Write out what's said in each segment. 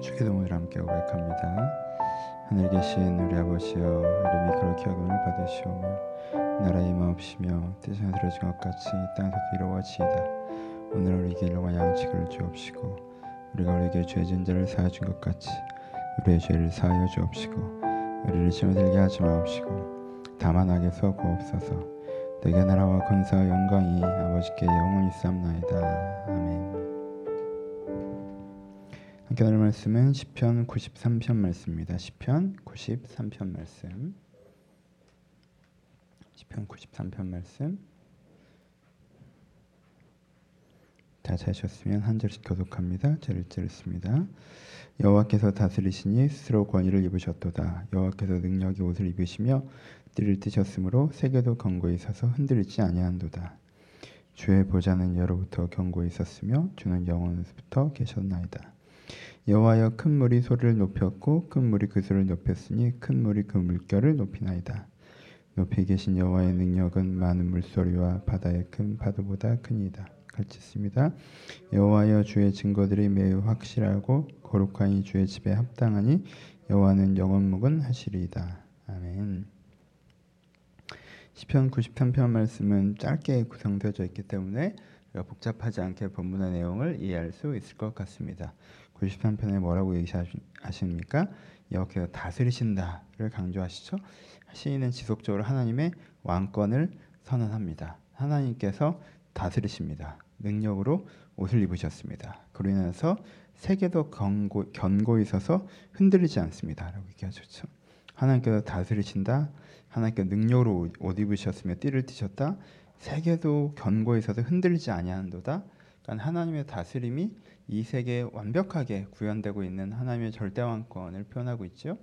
주기도문을 함께 고백합니다. 하늘 계신 우리 아버지여 이름이 그렇게 여김을 받으시오며 나라의 마옵시며 들어진 것 같이 땅에서도 이루어지이다. 오늘 우리에게 일과 양식을 주옵시고 우리가 우리에게 죄진 자를 사하 준 것 같이 우리의 죄를 사하여 주옵시고 우리를 시험에 들게 하지 마옵시고 다만 악에서 구옵소서 내게 나라와 권세와 영광이 아버지께 영원히 삼나이다. 아멘. 함께 나눌 말씀은 시편 93편 말씀입니다. 시편 93편 말씀. 시편 93편 말씀. 다 찾으셨으면 한 절씩 교독합니다. 제 1절 읽습니다. 여호와께서 다스리시니 스스로 권위를 입으셨도다. 여호와께서 능력의 옷을 입으시며 띠를 띠셨으므로 세계도 견고히 서서 흔들리지 아니한도다. 주의 보좌는 여로부터 견고히 있었으며 주는 영원부터 계셨나이다. 여호와여 큰 물이 소리를 높였고 큰 물이 그 소리를 높였으니 큰 물이 그 물결을 높이나이다. 높이 계신 여호와의 능력은 많은 물소리와 바다의 큰 파도보다 크니이다. 같이 씁니다. 여호와여 주의 증거들이 매우 확실하고 거룩하니 주의 집에 합당하니 여호와는 영원 묵은 하시리이다. 아멘. 시편 93편 말씀은 짧게 구성되어 있기 때문에 복잡하지 않게 본문의 내용을 이해할 수 있을 것 같습니다. 93편에 뭐라고 얘기하십니까? 여호와께서 다스리신다를 강조하시죠. 시인은 지속적으로 하나님의 왕권을 선언합니다. 하나님께서 다스리십니다. 능력으로 옷을 입으셨습니다. 그로 인해서 세계도 견고, 견고히 서서 흔들리지 않습니다. 라고 얘기하셨죠. 하나님께서 다스리신다. 하나님께 능력으로 옷 입으셨으며 띠를 띠셨다. 세계도 견고히 서서 흔들리지 아니하는도다. 그러니까 하나님의 다스림이 이 세계에 완벽하게 구현되고 있는 하나님의 절대왕권을 표현하고 있죠.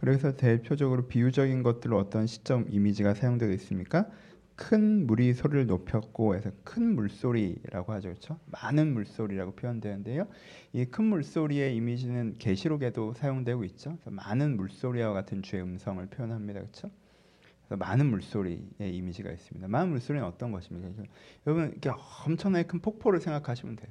그래서 대표적으로 비유적인 것들로 어떤 시점 이미지가 사용되고 있습니까? 큰 물이 소리를 높였고 해서 큰 물소리라고 하죠. 그렇죠? 많은 물소리라고 표현되는데요. 이 큰 물소리의 이미지는 계시록에도 사용되고 있죠. 많은 물소리와 같은 주의 음성을 표현합니다. 그렇죠? 많은 물소리의 이미지가 있습니다. 많은 물소리는 어떤 것입니까? 여러분 이렇게 엄청나게 큰 폭포를 생각하시면 돼요.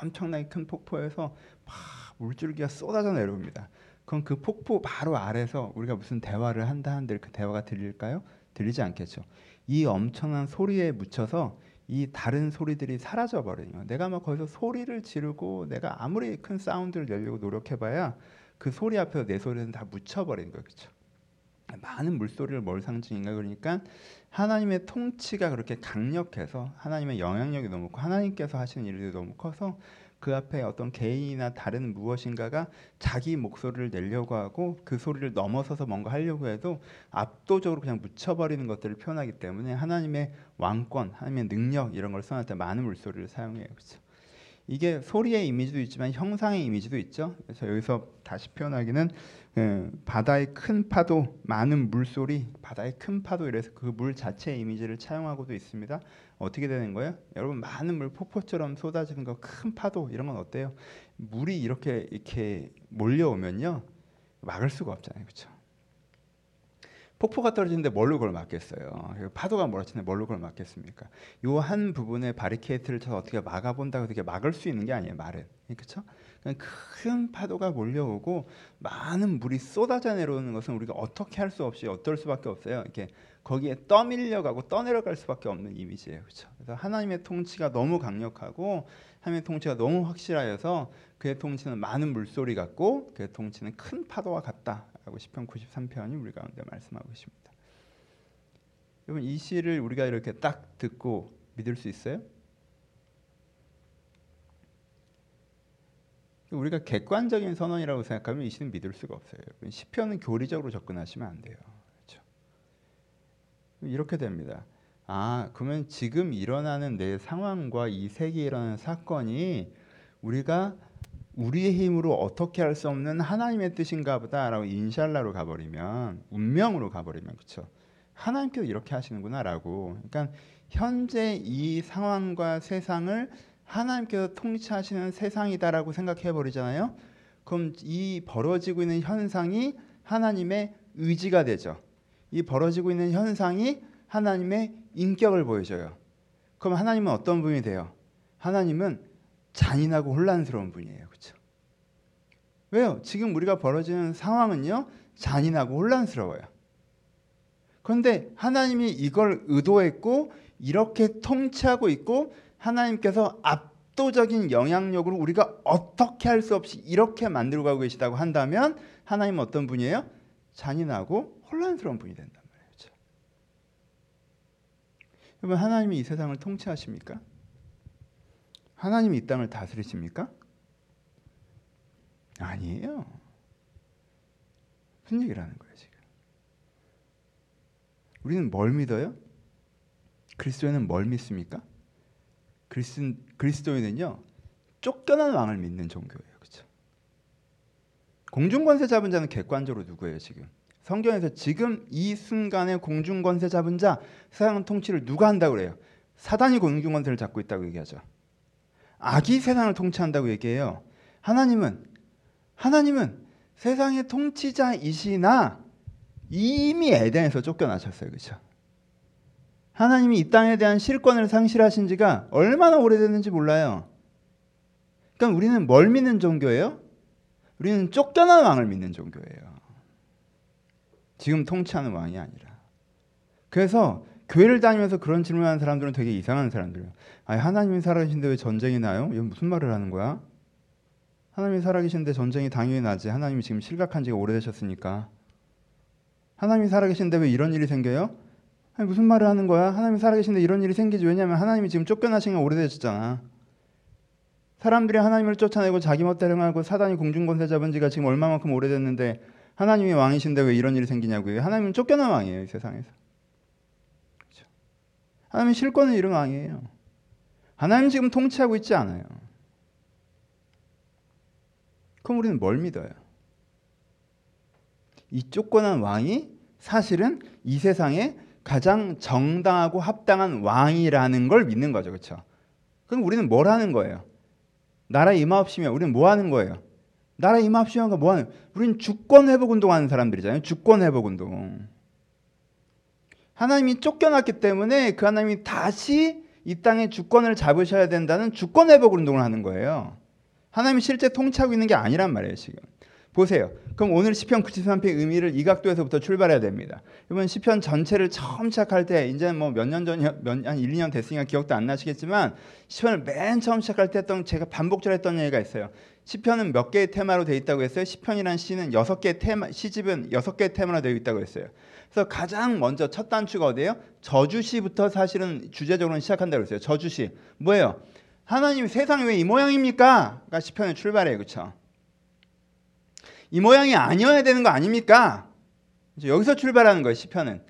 엄청나게 큰 폭포에서 막 물줄기가 쏟아져 내려옵니다. 그럼 그 폭포 바로 아래서 우리가 무슨 대화를 한다 한들 그 대화가 들릴까요? 들리지 않겠죠. 이 엄청난 소리에 묻혀서 이 다른 소리들이 사라져 버려요. 내가 막 거기서 소리를 지르고 내가 아무리 큰 사운드를 내려고 노력해봐야 그 소리 앞에서 내 소리는 다 거예요, 그렇죠? 많은 물소리를 뭘 상징인가 그러니까 하나님의 통치가 그렇게 강력해서 하나님의 영향력이 너무 커 하나님께서 하시는 일들이 너무 커서 그 앞에 어떤 개인이나 다른 무엇인가가 자기 목소리를 내려고 하고 그 소리를 넘어서서 뭔가 하려고 해도 압도적으로 그냥 묻혀버리는 것들을 표현하기 때문에 하나님의 왕권, 하나님의 능력 이런 걸 써낼 때 많은 물소리를 사용해요. 그렇죠? 이게 소리의 이미지도 있지만 형상의 이미지도 있죠. 그래서 여기서 다시 표현하기는 예, 바다의 큰 파도, 많은 물소리, 바다의 큰 파도 이래서 그 물 자체의 이미지를 차용하고도 있습니다. 어떻게 되는 거예요? 여러분 많은 물 폭포처럼 쏟아지는 거 큰 파도 이런 건 어때요? 물이 이렇게 이렇게 몰려오면요 막을 수가 없잖아요, 그렇죠? 폭포가 떨어지는데 뭘로 그걸 막겠어요? 파도가 몰아치는데 뭘로 그걸 막겠습니까? 요 한 부분에 바리케이트를 쳐서 어떻게 막아본다고 어떻게 막을 수 있는 게 아니에요, 말은. 그렇죠? 큰 파도가 몰려오고 많은 물이 쏟아져 내려오는 것은 우리가 어떻게 할 수 없이 어떨 수밖에 없어요. 이렇게 거기에 떠밀려가고 떠내려갈 수밖에 없는 이미지예요. 그렇죠? 그래서 하나님의 통치가 너무 강력하고 하나님의 통치가 너무 확실하여서 그의 통치는 많은 물소리 같고 그의 통치는 큰 파도와 같다 라고 시편 93편이 우리 가운데 말씀하고 있습니다. 여러분 이 시를 우리가 이렇게 딱 듣고 믿을 수 있어요? 우리가 객관적인 선언이라고 생각하면 이 시는 믿을 수가 없어요. 시편은 교리적으로 접근하시면 안 돼요. 그렇죠? 이렇게 됩니다. 아, 그러면 지금 일어나는 내 상황과 이 세계에 일어나는 사건이 우리가 우리의 힘으로 어떻게 할 수 없는 하나님의 뜻인가 보다라고 인샬라로 가버리면 운명으로 가버리면 그렇죠. 하나님께서 이렇게 하시는구나라고. 그러니까 현재 이 상황과 세상을 하나님께서 통치하시는 세상이다라고 생각해 버리잖아요. 그럼 이 벌어지고 있는 현상이 하나님의 의지가 되죠. 이 벌어지고 있는 현상이 하나님의 인격을 보여줘요. 그럼 하나님은 어떤 분이 돼요? 하나님은 잔인하고 혼란스러운 분이에요. 그렇죠? 왜요? 지금 우리가 벌어지는 상황은요. 잔인하고 혼란스러워요. 그런데 하나님이 이걸 의도했고 이렇게 통치하고 있고 하나님께서 압도적인 영향력으로 우리가 어떻게 할 수 없이 이렇게 만들고 가고 계시다고 한다면 하나님은 어떤 분이에요? 잔인하고 혼란스러운 분이 된단 말이에요. 그렇죠? 여러분 하나님이 이 세상을 통치하십니까? 하나님이 이 땅을 다스리십니까? 아니에요. 무슨 얘기를 하는 거예요, 지금? 우리는 뭘 믿어요? 그리스도인은 뭘 믿습니까? 그리스, 그리스도인은요, 쫓겨난 왕을 믿는 종교예요. 그렇죠? 공중권세 잡은 자는 객관적으로 누구예요, 지금? 성경에서 지금 이 순간에 공중권세 잡은 자, 세상 통치를 누가 한다고 그래요? 사단이 공중권세를 잡고 있다고 얘기하죠. 악이 세상을 통치한다고 얘기해요. 하나님은 하나님은 세상의 통치자이시나 이미 에덴에서 쫓겨나셨어요. 그렇죠? 하나님이 이 땅에 대한 실권을 상실하신 지가 얼마나 오래됐는지 몰라요. 그러니까 우리는 뭘 믿는 종교예요? 우리는 쫓겨난 왕을 믿는 종교예요. 지금 통치하는 왕이 아니라. 그래서 교회를 다니면서 그런 질문하는 사람들은 되게 이상한 사람들이에요. 아, 하나님이 살아계신데 왜 전쟁이 나요? 이건 무슨 말을 하는 거야? 하나님이 살아계신데 전쟁이 당연히 나지. 하나님이 지금 실각한 지가 오래되셨으니까. 하나님이 살아계신데 왜 이런 일이 생겨요? 아니, 무슨 말을 하는 거야? 하나님이 살아계신데 이런 일이 생기지. 왜냐하면 하나님이 지금 쫓겨나신 게 오래되셨잖아. 사람들이 하나님을 쫓아내고 자기 멋대로 하고 사단이 공중권세 잡은 지가 지금 얼마만큼 오래됐는데 하나님이 왕이신데 왜 이런 일이 생기냐고요. 하나님은 쫓겨난 왕이에요. 이 세상에서. 하나님은 실권을 잃은 왕이에요. 하나님 지금 통치하고 있지 않아요. 그럼 우리는 뭘 믿어요? 이 쫓겨난 왕이 사실은 이 세상에 가장 정당하고 합당한 왕이라는 걸 믿는 거죠. 그렇죠? 그럼 우리는 뭘 하는 거예요? 나라 임하옵시면 우리는 뭐 하는 거예요? 나라 임하옵시면 뭐 하는? 우리는 주권 회복 운동하는 사람들이잖아요. 주권 회복 운동. 하나님이 쫓겨났기 때문에 그 하나님이 다시 이 땅의 주권을 잡으셔야 된다는 주권 회복 운동을 하는 거예요. 하나님이 실제 통치하고 있는 게 아니란 말이에요, 지금. 보세요. 그럼 오늘 시편 93편의 의미를 이 각도에서부터 출발해야 됩니다. 이번 시편 전체를 처음 시작할 때 이제는 뭐 몇 년 전이 몇한 1, 2년 됐으니까 기억도 안 나시겠지만 시편을 맨 처음 시작할 때 했던 제가 반복적으로 했던 얘기가 있어요. 시편은 몇 개의 테마로 되어 있다고 했어요. 시편이란 시는 여섯 개의 테마 시집은 여섯 개의 테마로 되어 있다고 했어요. 그래서 가장 먼저 첫 단추가 어디예요? 저주시부터 사실은 주제적으로 시작한다고 했어요. 저주시. 뭐예요? 하나님 세상이 왜 이 모양입니까? 가 시편의 출발이에요. 그렇죠? 이 모양이 아니어야 되는 거 아닙니까? 여기서 출발하는 거예요. 시편은.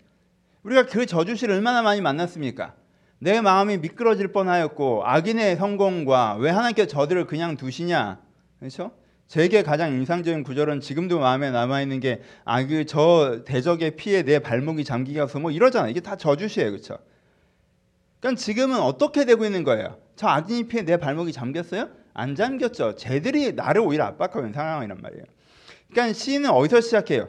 우리가 그 저주시를 얼마나 많이 만났습니까? 내 마음이 미끄러질 뻔하였고 악인의 성공과 왜 하나님께서 저들을 그냥 두시냐? 그렇죠? 제게 가장 인상적인 구절은 지금도 마음에 남아 있는 게 아 그 저 대적의 피에 내 발목이 잠기가서 뭐 이러잖아. 이게 다 저주시예요. 그렇죠? 그러니까 지금은 어떻게 되고 있는 거예요? 저 악인의 피에 내 발목이 잠겼어요? 안 잠겼죠. 쟤들이 나를 오히려 압박하고 있는 상황이란 말이에요. 그러니까 시인은 어디서 시작해요?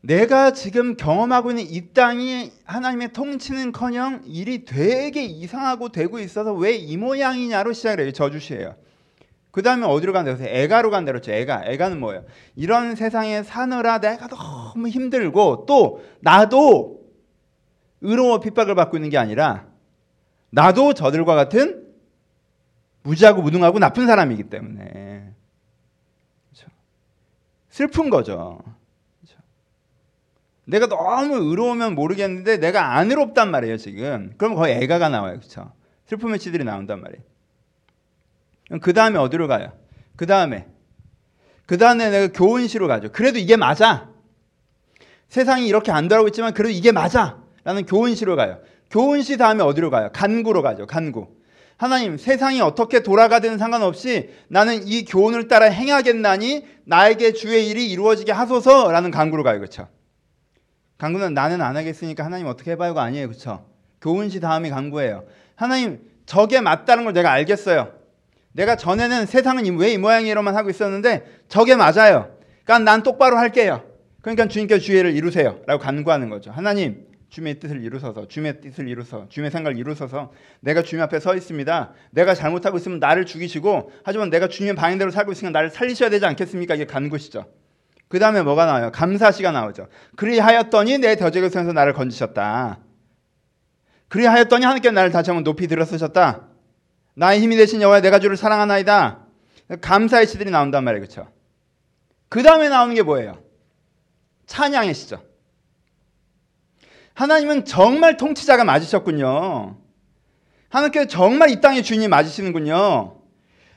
내가 지금 경험하고 있는 이 땅이 하나님의 통치는커녕 일이 되게 이상하고 되고 있어서 왜 이 모양이냐로 시작을 해요. 저주시예요. 그 다음에 어디로 간다 그래서 애가로 간다 그랬죠. 애가. 애가는 뭐예요? 이런 세상에 사느라 내가 너무 힘들고 또 나도 의로워 핍박을 받고 있는 게 아니라 나도 저들과 같은 무지하고 무능하고 나쁜 사람이기 때문에 그렇죠? 슬픈 거죠. 그렇죠? 내가 너무 의로우면 모르겠는데 내가 안 의롭단 말이에요 지금. 그럼 거의 애가가 나와요, 그렇죠? 슬픔의 시들이 나온단 말이에요. 그 다음에 어디로 가요? 그 다음에 그 다음에 내가 교훈시로 가죠. 그래도 이게 맞아. 세상이 이렇게 안 돌아오고 있지만 그래도 이게 맞아. 라는 교훈시로 가요. 교훈시 다음에 어디로 가요? 간구로 가죠. 간구. 하나님, 세상이 어떻게 돌아가든 상관없이 나는 이 교훈을 따라 행하겠나니 나에게 주의 일이 이루어지게 하소서라는 간구로 가요. 그렇죠? 간구는 나는 안 하겠으니까 하나님 어떻게 해봐요가 아니에요. 그렇죠? 교훈시 다음이 간구예요. 하나님, 저게 맞다는 걸 내가 알겠어요. 내가 전에는 세상은 왜 이 모양이로만 하고 있었는데 저게 맞아요. 그러니까 난 똑바로 할게요. 그러니까 주님께서 주의를 이루세요. 라고 간구하는 거죠. 하나님, 주님의 뜻을 이루소서, 주님의 뜻을 이루서, 주님의 생각을 이루소서. 내가 주님 앞에 서 있습니다. 내가 잘못하고 있으면 나를 죽이시고, 하지만 내가 주님의 방향대로 살고 있으니까 나를 살리셔야 되지 않겠습니까? 이게 간구시죠. 그 다음에 뭐가 나와요? 감사시가 나오죠. 그리하였더니 내 더적의 손에서 나를 건지셨다. 그리하였더니 하나님께 나를 다시 한번 높이 들어서셨다. 나의 힘이 되신 여호와 내가 주를 사랑하나이다. 감사의 시들이 나온단 말이에요. 그렇죠? 그 다음에 나오는 게 뭐예요? 찬양의 시죠. 하나님은 정말 통치자가 맞으셨군요. 하나님께서 정말 이 땅의 주인이 맞으시는군요.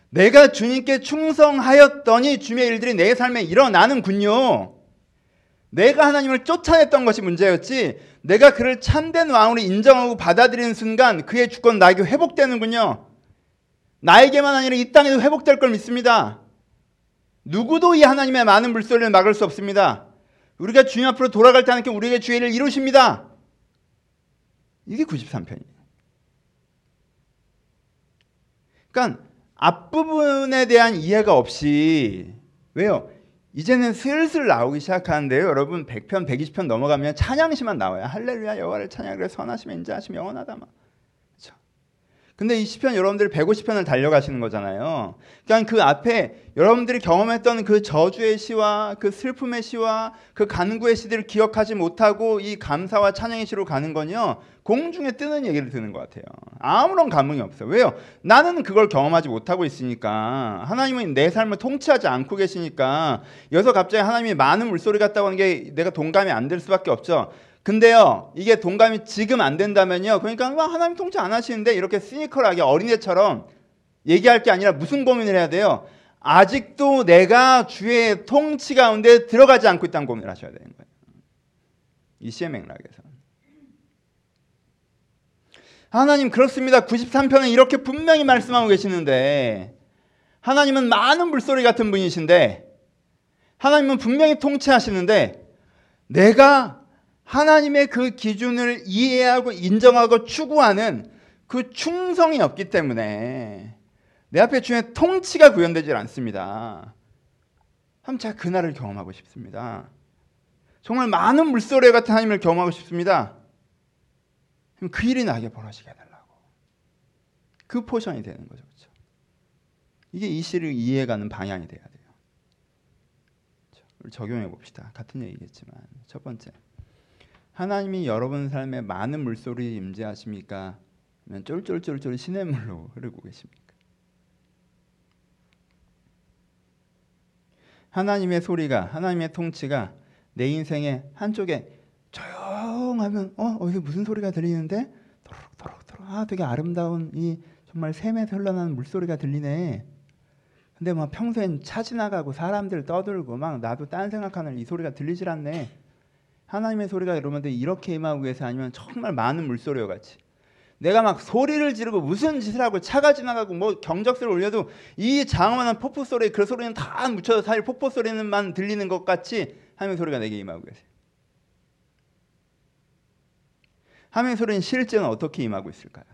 내가 주님께 충성하였더니 주님의 일들이 내 삶에 일어나는군요. 내가 하나님을 쫓아냈던 것이 문제였지 내가 그를 참된 왕으로 인정하고 받아들이는 순간 그의 주권 나에게 회복되는군요. 나에게만 아니라 이 땅에도 회복될 걸 믿습니다. 누구도 이 하나님의 많은 물소리를 막을 수 없습니다. 우리가 주님 앞으로 돌아갈 때 하나님께 우리에게 주의를 이루십니다. 이게 93편이에요. 그러니까 앞부분에 대한 이해가 없이 왜요? 이제는 슬슬 나오기 시작하는데요. 여러분 100편, 120편 넘어가면 찬양시만 나와요. 할렐루야 여호와를 찬양하래 선하시며 인자하시며 영원하다 막. 근데 이 시편 여러분들이 150편을 달려가시는 거잖아요. 그러니까 그 앞에 여러분들이 경험했던 그 저주의 시와 그 슬픔의 시와 그 간구의 시들을 기억하지 못하고 이 감사와 찬양의 시로 가는 건요. 공중에 뜨는 얘기를 듣는 것 같아요. 아무런 감흥이 없어요. 왜요? 나는 그걸 경험하지 못하고 있으니까 하나님은 내 삶을 통치하지 않고 계시니까 여기서 갑자기 하나님이 많은 물소리 같다고 하는 게 내가 동감이 안 될 수밖에 없죠. 근데요, 이게 동감이 지금 안 된다면요. 그러니까 와, 하나님 통치 안 하시는데 이렇게 시니컬하게 어린애처럼 얘기할 게 아니라 무슨 고민을 해야 돼요? 아직도 내가 주의 통치 가운데 들어가지 않고 있다는 고민을 하셔야 되는 거예요. 이 시의 맥락에서. 하나님 그렇습니다. 93편은 이렇게 분명히 말씀하고 계시는데 하나님은 많은 물소리 같은 분이신데 하나님은 분명히 통치하시는데 내가 하나님의 그 기준을 이해하고 인정하고 추구하는 그 충성이 없기 때문에 내 앞에 주의 통치가 구현되질 않습니다. 한번 제가 그날을 경험하고 싶습니다. 정말 많은 물소리 같은 하나님을 경험하고 싶습니다. 그 일이 나에게 벌어지게 해달라고. 그 포션이 되는 거죠. 그렇죠? 이게 이 시를 이해가는 방향이 돼야 돼요. 그렇죠? 적용해 봅시다. 같은 얘기겠지만 첫 번째 하나님이 여러분 삶에 많은 물소리 임재하십니까? 아니면 쫄쫄쫄쫄 시냇물로 흐르고 계십니까? 하나님의 소리가 하나님의 통치가 내 인생의 한쪽에 조용하면 어 어디서 무슨 소리가 들리는데 도록도록도록 아 되게 아름다운 이 정말 샘에 흘러나는 물소리가 들리네. 근데 막 평소엔 차 지나가고 사람들 떠들고 막 나도 딴 생각하는 이 소리가 들리질 않네. 하나님의 소리가 여러분들 이렇게 임하고 계세 아니면 정말 많은 물소리와 같이 내가 막 소리를 지르고 무슨 짓을 하고 차가 지나가고 뭐 경적소를 올려도 이 장엄한 폭포 소리 그 소리는 다 묻혀서 사실 폭포 소리는만 들리는 것 같이 하나님의 소리가 내게 임하고 계세요. 하나님의 소리는 실제는 어떻게 임하고 있을까요?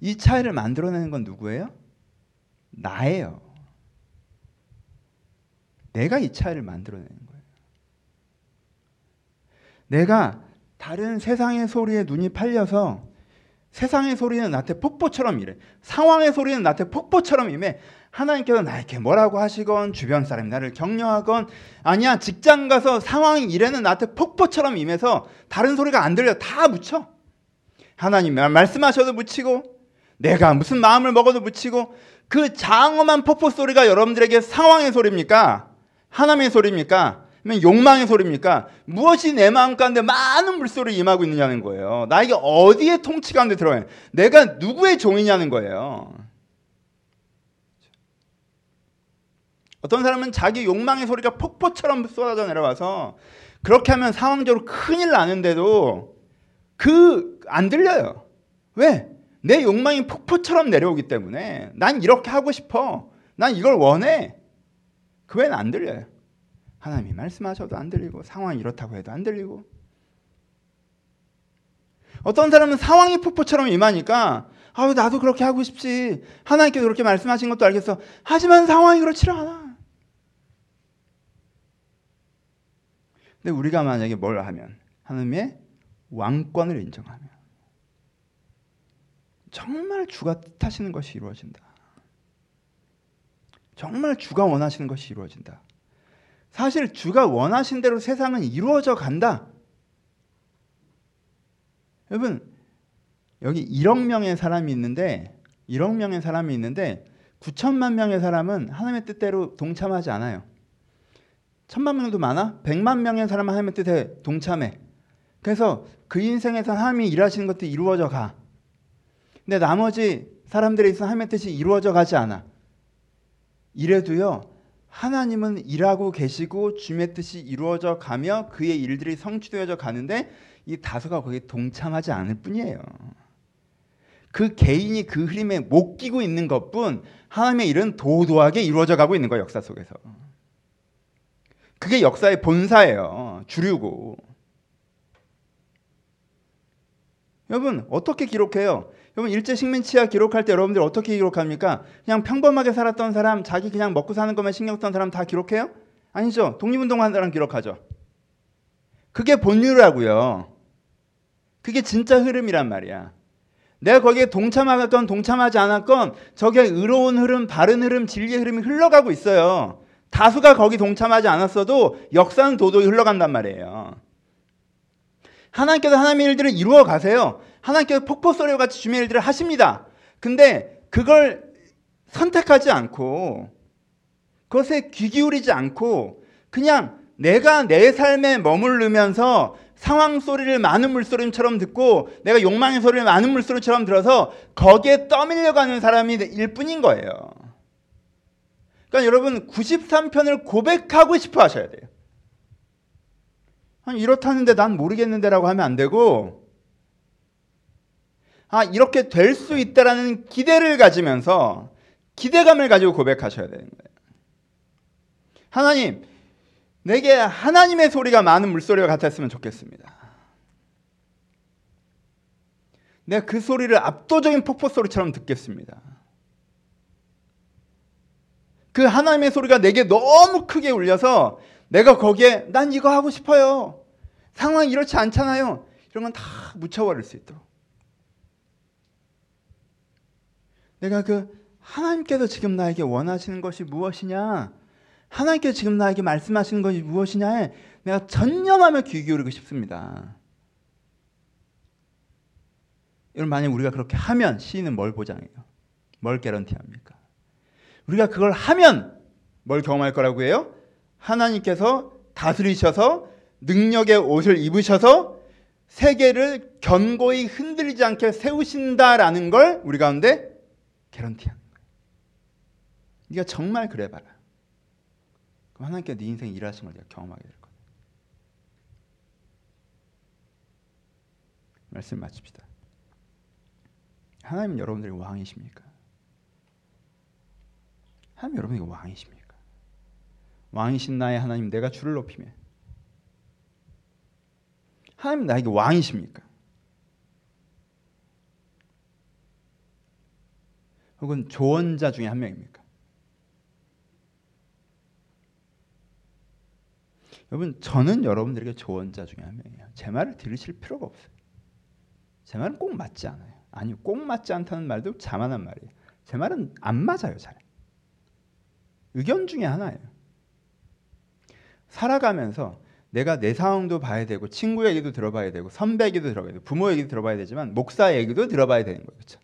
이 차이를 만들어내는 건 누구예요? 나예요. 내가 이 차이를 만들어내는 거예요. 내가 다른 세상의 소리에 눈이 팔려서 세상의 소리는 나한테 폭포처럼 이래. 상황의 소리는 나한테 폭포처럼 임해. 하나님께서 나에게 뭐라고 하시건 주변 사람이 나를 격려하건 아니야 직장 가서 상황이 이래는 나한테 폭포처럼 임해서 다른 소리가 안 들려 다 묻혀. 하나님 말씀하셔도 묻히고 내가 무슨 마음을 먹어도 묻히고 그 장엄한 폭포 소리가 여러분들에게 상황의 소리입니까? 하나님의 소리입니까? 욕망의 소리입니까? 무엇이 내 마음 가운데 많은 물소리 임하고 있느냐는 거예요. 나에게 어디에 통치 가운데 들어요? 내가 누구의 종이냐는 거예요. 어떤 사람은 자기 욕망의 소리가 폭포처럼 쏟아져 내려와서 그렇게 하면 상황적으로 큰일 나는데도 그 안 들려요. 왜? 내 욕망이 폭포처럼 내려오기 때문에 난 이렇게 하고 싶어. 난 이걸 원해. 그 외에는 안 들려요. 하나님이 말씀하셔도 안 들리고 상황이 이렇다고 해도 안 들리고 어떤 사람은 상황이 폭포처럼 임하니까 아 나도 그렇게 하고 싶지 하나님께서 그렇게 말씀하신 것도 알겠어 하지만 상황이 그렇지 않아 근데 우리가 만약에 뭘 하면 하나님의 왕권을 인정하면 정말 주가 뜻하시는 것이 이루어진다. 정말 주가 원하시는 것이 이루어진다. 사실 주가 원하신 대로 세상은 이루어져 간다. 여러분 여기 1억 명의 사람이 있는데 1억 명의 사람이 있는데 9천만 명의 사람은 하나님의 뜻대로 동참하지 않아요. 천만 명도 많아? 100만 명의 사람은 하나님의 뜻에 동참해. 그래서 그 인생에서 하나님이 일하시는 것도 이루어져 가. 근데 나머지 사람들에 있어 하나님의 뜻이 이루어져 가지 않아. 이래도요. 하나님은 일하고 계시고 주님의 뜻이 이루어져 가며 그의 일들이 성취되어져 가는데 이 다수가 거기에 동참하지 않을 뿐이에요. 그 개인이 그 흐름에 못 끼고 있는 것뿐 하나님의 일은 도도하게 이루어져 가고 있는 거예요, 역사 속에서. 그게 역사의 본사예요. 주류고. 여러분, 어떻게 기록해요? 여러분, 일제 식민치하 기록할 때 여러분들 어떻게 기록합니까? 그냥 평범하게 살았던 사람, 자기 그냥 먹고 사는 것만 신경 쓰던 사람 다 기록해요? 아니죠. 독립운동한 사람 기록하죠. 그게 본류라고요. 그게 진짜 흐름이란 말이야. 내가 거기에 동참하건 동참하지 않았건 저게 의로운 흐름, 바른 흐름, 진리의 흐름이 흘러가고 있어요. 다수가 거기 동참하지 않았어도 역사는 도도히 흘러간단 말이에요. 하나님께서 하나님의 일들을 이루어 가세요. 하나님께서 폭포소리와 같이 주의 일들을 하십니다. 근데 그걸 선택하지 않고 그것에 귀 기울이지 않고 그냥 내가 내 삶에 머무르면서 상황 소리를 많은 물소리처럼 듣고 내가 욕망의 소리를 많은 물소리처럼 들어서 거기에 떠밀려가는 사람이 일 뿐인 거예요. 그러니까 여러분 93편을 고백하고 싶어 하셔야 돼요. 이렇다는데 난 모르겠는데라고 하면 안 되고 아 이렇게 될 수 있다라는 기대를 가지면서 기대감을 가지고 고백하셔야 되는 거예요. 하나님 내게 하나님의 소리가 많은 물소리와 같았으면 좋겠습니다. 내가 그 소리를 압도적인 폭포 소리처럼 듣겠습니다. 그 하나님의 소리가 내게 너무 크게 울려서 내가 거기에 난 이거 하고 싶어요. 상황이 이렇지 않잖아요. 이런 건 다 묻혀버릴 수 있도록. 내가 그 하나님께서 지금 나에게 원하시는 것이 무엇이냐? 하나님께서 지금 나에게 말씀하시는 것이 무엇이냐에 내가 전념하며 귀 기울이고 싶습니다. 여러분 만약 우리가 그렇게 하면 시인은 뭘 보장해요? 뭘 개런티합니까? 우리가 그걸 하면 뭘 경험할 거라고 해요? 하나님께서 다스리셔서 능력의 옷을 입으셔서 세계를 견고히 흔들리지 않게 세우신다라는 걸 우리 가운데 개런티 하는 거예요. 네가 정말 그래봐라. 그럼 하나님께 네 인생 일하신 걸 내가 경험하게 될 거야. 말씀 마칩시다. 하나님은 여러분들의 왕이십니까? 하나님 여러분에게 왕이십니까? 왕이신 나의 하나님 내가 주를 높이며 하나님 나에게 왕이십니까? 혹은 조언자 중에 한 명입니까? 여러분 저는 여러분들에게 조언자 중에 한 명이에요. 제 말을 들으실 필요가 없어요. 제 말은 꼭 맞지 않아요. 아니 꼭 맞지 않다는 말도 자만한 말이에요. 제 말은 안 맞아요 잘. 의견 중에 하나예요. 살아가면서 내가 내 상황도 봐야 되고 친구 얘기도 들어봐야 되고 선배 얘기도 들어봐야 되고 부모 얘기도 들어봐야 되지만 목사 얘기도 들어봐야 되는 거예요. 그렇죠?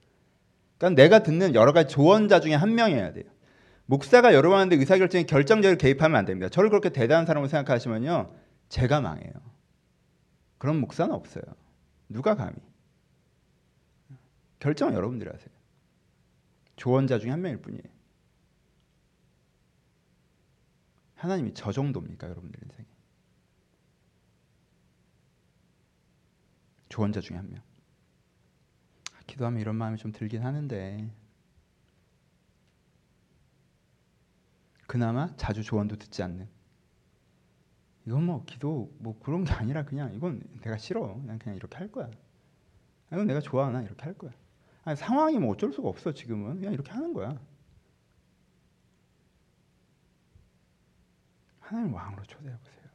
그러니까 내가 듣는 여러 가지 조언자 중에 한 명이어야 돼요. 목사가 여러 번 하는데 의사결정에 결정적으로 개입하면 안 됩니다. 저를 그렇게 대단한 사람으로 생각하시면요. 제가 망해요. 그런 목사는 없어요. 누가 감히. 결정은 여러분들이 하세요. 조언자 중에 한 명일 뿐이에요. 하나님이 저 정도입니까, 여러분들 인생에? 조언자 중에 한 명. 기도하면 이런 마음이 좀 들긴 하는데 그나마 자주 조언도 듣지 않는. 이건 뭐 기도 뭐 그런 게 아니라 그냥 이건 내가 싫어. 그냥 그냥 이렇게 할 거야. 이건 내가 좋아하나 이렇게 할 거야. 아니, 상황이 뭐 어쩔 수가 없어 지금은 그냥 이렇게 하는 거야. 하나님 왕으로 초대해 보세요.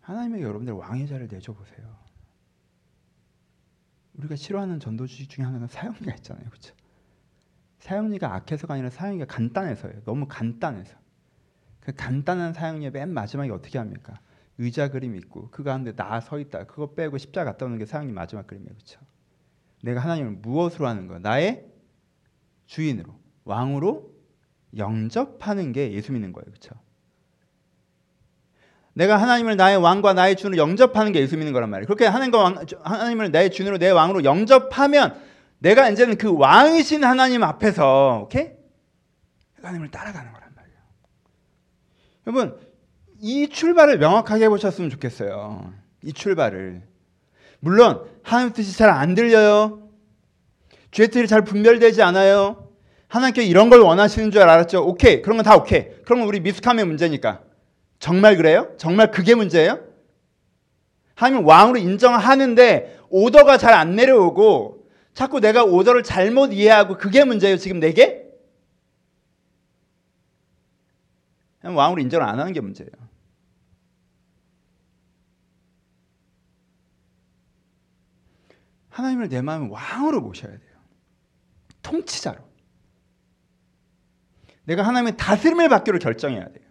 하나님에게 여러분들 왕의 자를 내줘 보세요. 우리가 싫어하는 전도 주식 중에 하나는 사형리가 있잖아요, 그렇죠? 사형리가 악해서가 아니라 사형리가 간단해서예요. 너무 간단해서. 그 간단한 사형리의 맨 마지막에 어떻게 합니까? 의자 그림 있고 그 가운데 나 서 있다. 그거 빼고 십자가 갖다 놓는 게 사형리 마지막 그림이에요, 그렇죠? 내가 하나님을 무엇으로 하는 거야? 나의 주인으로, 왕으로 영접하는 게 예수 믿는 거예요, 그렇죠? 내가 하나님을 나의 왕과 나의 주로 영접하는 게 예수 믿는 거란 말이에요. 그렇게 하나님과 왕, 하나님을 나의 주인으로 내 왕으로 영접하면 내가 이제는 그 왕이신 하나님 앞에서 오케이? 하나님을 따라가는 거란 말이에요. 여러분 이 출발을 명확하게 해보셨으면 좋겠어요. 이 출발을 물론 하나님 뜻이 잘 안 들려요. 죄의 뜻이 잘 분별되지 않아요. 하나님께 이런 걸 원하시는 줄 알았죠. 오케이 그런 건 다 오케이. 그러면 우리 미숙함의 문제니까. 정말 그래요? 정말 그게 문제예요? 하나님 왕으로 인정하는데 오더가 잘 안 내려오고 자꾸 내가 오더를 잘못 이해하고 그게 문제예요, 지금 내게? 왕으로 인정을 안 하는 게 문제예요. 하나님을 내 마음에 왕으로 모셔야 돼요. 통치자로. 내가 하나님의 다스림을 받기로 결정해야 돼요.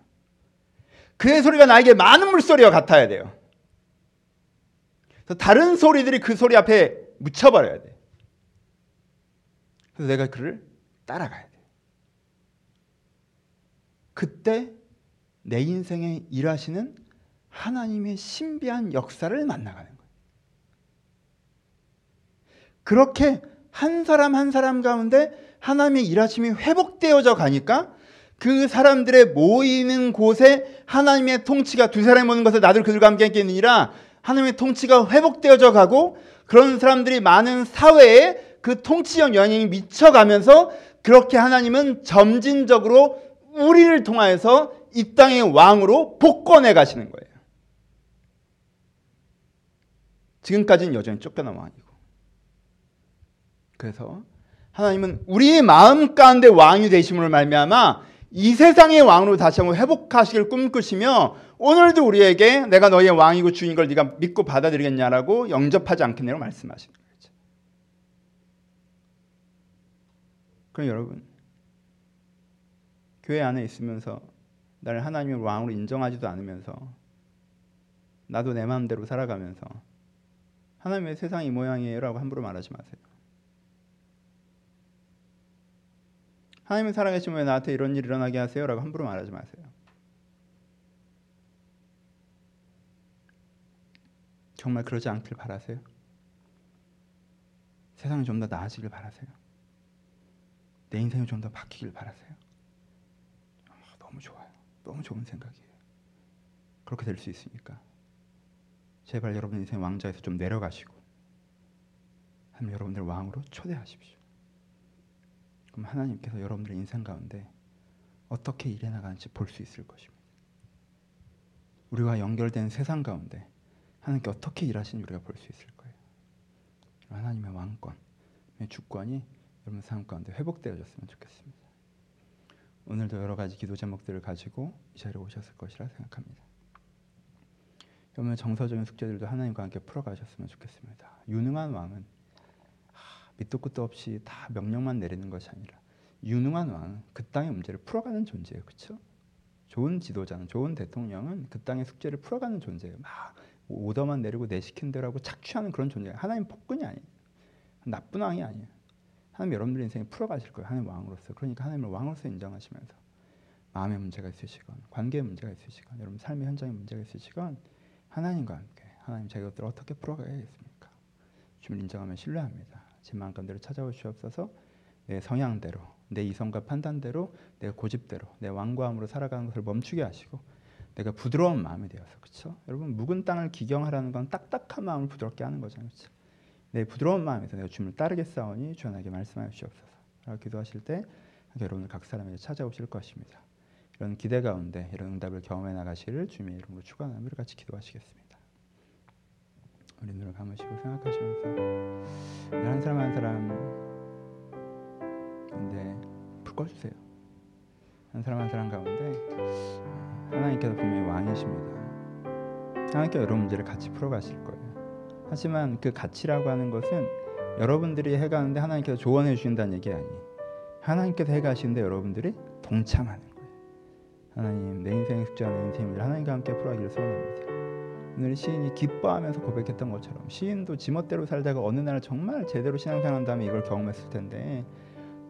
그의 소리가 나에게 많은 물소리와 같아야 돼요. 다른 소리들이 그 소리 앞에 묻혀버려야 돼. 그래서 내가 그를 따라가야 돼. 그때 내 인생에 일하시는 하나님의 신비한 역사를 만나가는 거예요. 그렇게 한 사람 한 사람 가운데 하나님의 일하심이 회복되어져 가니까 그 사람들의 모이는 곳에 하나님의 통치가 두 사람이 모는 것을 나들 그들과 함께 있느니라 하나님의 통치가 회복되어져 가고 그런 사람들이 많은 사회에 그 통치적 영향이 미쳐가면서 그렇게 하나님은 점진적으로 우리를 통하여서 이 땅의 왕으로 복권해 가시는 거예요. 지금까지는 여전히 쫓겨난 왕이고. 그래서 하나님은 우리의 마음 가운데 왕이 되심으로 말미암아 이 세상의 왕으로 다시 한번 회복하시길 꿈꾸시며 오늘도 우리에게 내가 너의 왕이고 주인 걸 네가 믿고 받아들이겠냐라고 영접하지 않겠냐고 말씀하시는 거죠. 그럼 여러분 교회 안에 있으면서 나를 하나님의 왕으로 인정하지도 않으면서 나도 내 마음대로 살아가면서 하나님의 세상이 모양이에요라고 함부로 말하지 마세요. 하나님은 살아계시면 왜 나한테 이런 일 일어나게 하세요? 라고 함부로 말하지 마세요. 정말 그러지 않길 바라세요? 세상이 좀 더 나아지길 바라세요? 내 인생이 좀 더 바뀌길 바라세요? 아, 너무 좋아요. 너무 좋은 생각이에요. 그렇게 될 수 있으니까 제발 여러분 인생 왕자에서 좀 내려가시고 하나님 여러분들 왕으로 초대하십시오. 그럼 하나님께서 여러분들의 인생 가운데 어떻게 일해 나가는지 볼 수 있을 것입니다. 우리와 연결된 세상 가운데 하나님께 어떻게 일하시는지 우리가 볼 수 있을 거예요. 하나님의 왕권, 주권이 여러분 삶 가운데 회복되어졌으면 좋겠습니다. 오늘도 여러 가지 기도 제목들을 가지고 이 자리에 오셨을 것이라 생각합니다. 여러분 정서적인 숙제들도 하나님과 함께 풀어가셨으면 좋겠습니다. 유능한 왕은 밑도 끝도 없이 다 명령만 내리는 것이 아니라 유능한 왕은 그 땅의 문제를 풀어가는 존재예요. 그렇죠? 좋은 지도자는 좋은 대통령은 그 땅의 숙제를 풀어가는 존재예요. 막 오더만 내리고 내 시킨 대로 하고 착취하는 그런 존재예요. 하나님 폭군이 아니에요. 나쁜 왕이 아니에요. 하나님 여러분들 인생에 풀어가실 거예요. 하나님 왕으로서. 그러니까 하나님을 왕으로서 인정하시면서 마음의 문제가 있으시건 관계의 문제가 있으시건 여러분 삶의 현장에 문제가 있으시건 하나님과 함께 하나님 제가 이것들을 어떻게 풀어가야겠습니까? 주님 인정하면 신뢰합니다. 제 마음대로 찾아오시옵소서 내 성향대로 내 이성과 판단대로 내 고집대로 내 완고함으로 살아가는 것을 멈추게 하시고 내가 부드러운 마음이 되어서 그렇죠? 여러분 묵은 땅을 기경하라는 건 딱딱한 마음을 부드럽게 하는 거잖아요. 그렇죠? 내 부드러운 마음에서 내가 주님을 따르겠사오니 주님에게 말씀하여 주옵소서. 라고 기도하실 때 여러분들 각 사람에게 찾아오실 것입니다. 이런 기대 가운데 이런 응답을 경험해 나가시를 주님의 이름으로 축원하며 같이 기도하시겠습니다. 우리 눈을 감으시고 생각하시면서 한 사람 한 사람 근데 불 꺼주세요. 한 사람 한 사람 가운데 하나님께서 분명히 왕이십니다. 하나님께 여러분 문제를 같이 풀어가실 거예요. 하지만 그 가치라고 하는 것은 여러분들이 해가는데 하나님께서 조언해 주신다는 얘기 아니에요. 하나님께서 해가시는데 여러분들이 동참하는 거예요. 하나님 내 인생의 숙제와 내 인생의 하나님과 함께 풀어가기를 소원합니다. 오늘 시인이 기뻐하면서 고백했던 것처럼 시인도 지멋대로 살다가 어느 날 정말 제대로 신앙생활한 다음에 이걸 경험했을 텐데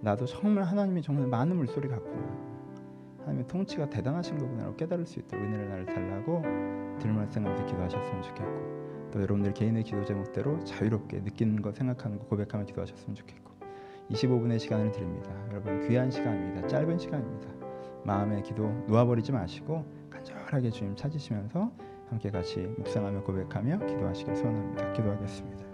나도 정말 하나님이 정말 많은 물소리 같구나 하나님의 통치가 대단하신 거구나라고 깨달을 수 있도록 은혜를 나를 달라고 들말씀하면서 기도하셨으면 좋겠고 또 여러분들 개인의 기도 제목대로 자유롭게 느끼는 거 생각하는 거 고백하며 기도하셨으면 좋겠고 25분의 시간을 드립니다. 여러분 귀한 시간입니다. 짧은 시간입니다. 마음의 기도 놓아버리지 마시고 간절하게 주님 찾으시면서 함께 같이 묵상하며 고백하며 기도하시길 소원합니다. 기도하겠습니다.